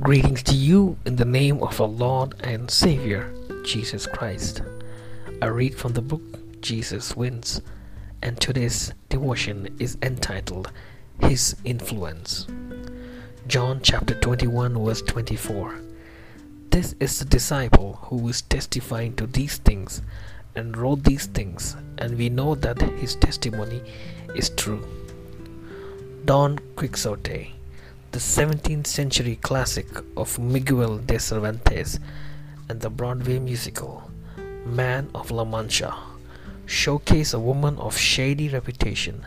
Greetings to you in the name of our Lord and Savior, Jesus Christ. I read from the book Jesus Wins, and today's devotion is entitled His Influence. John chapter 21, verse 24. This is the disciple who is testifying to these things and wrote these things, and we know that his testimony is true. Don Quixote the 17th century classic of Miguel de Cervantes and the Broadway musical Man of La Mancha showcase a woman of shady reputation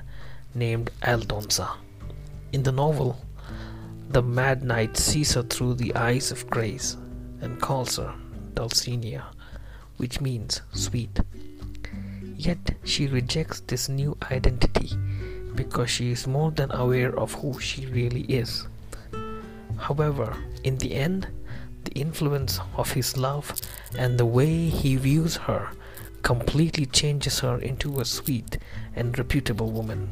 named Aldonza. In the novel, the Mad Knight sees her through the eyes of grace and calls her Dulcinea, which means sweet. Yet she rejects this new identity because she is more than aware of who she really is. However, in the end, the influence of his love and the way he views her completely changes her into a sweet and reputable woman.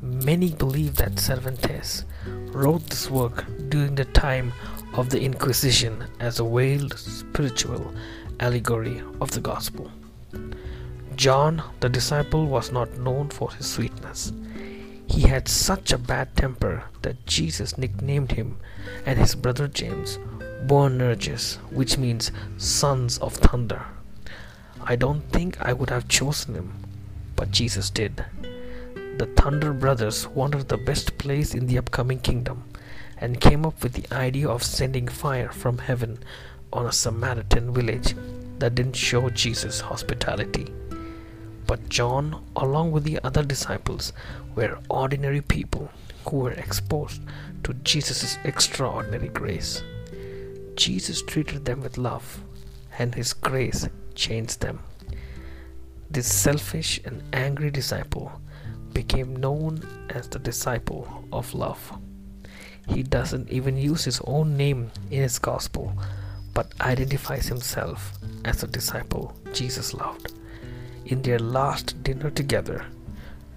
Many believe that Cervantes wrote this work during the time of the Inquisition as a veiled spiritual allegory of the gospel. John, the disciple, was not known for his sweetness. He had such a bad temper that Jesus nicknamed him and his brother James Boanerges, which means sons of thunder. I don't think I would have chosen him, but Jesus did. The Thunder Brothers wanted the best place in the upcoming kingdom and came up with the idea of sending fire from heaven on a Samaritan village that didn't show Jesus hospitality. But John, along with the other disciples, were ordinary people who were exposed to Jesus' extraordinary grace. Jesus treated them with love, and his grace changed them. This selfish and angry disciple became known as the disciple of love. He doesn't even use his own name in his gospel, but identifies himself as a disciple Jesus loved. In their last dinner together,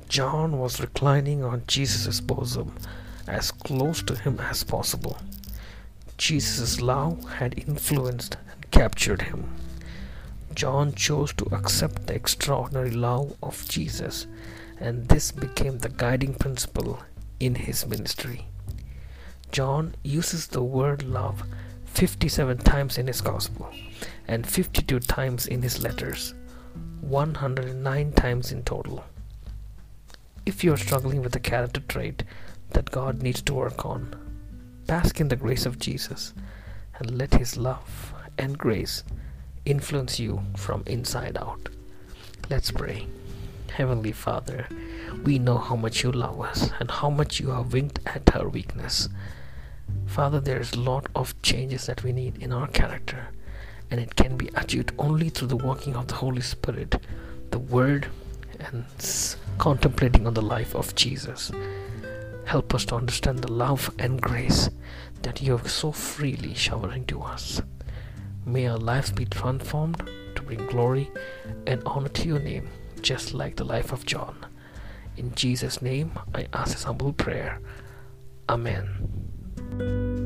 John was reclining on Jesus' bosom, as close to him as possible. Jesus' love had influenced and captured him. John chose to accept the extraordinary love of Jesus, and this became the guiding principle in his ministry. John uses the word love 57 times in his gospel and 52 times in his letters. 109 times in total. If you are struggling with a character trait that God needs to work on, bask in the grace of Jesus and let His love and grace influence you from inside out. Let's pray. Heavenly Father, we know how much you love us and how much you have winked at our weakness. Father, there's a lot of changes that we need in our character and it can be achieved only through the working of the Holy Spirit, the Word, and contemplating on the life of Jesus. Help us to understand the love and grace that you have so freely showering to us. May our lives be transformed to bring glory and honor to your name, just like the life of John. In Jesus' name, I ask this humble prayer. Amen.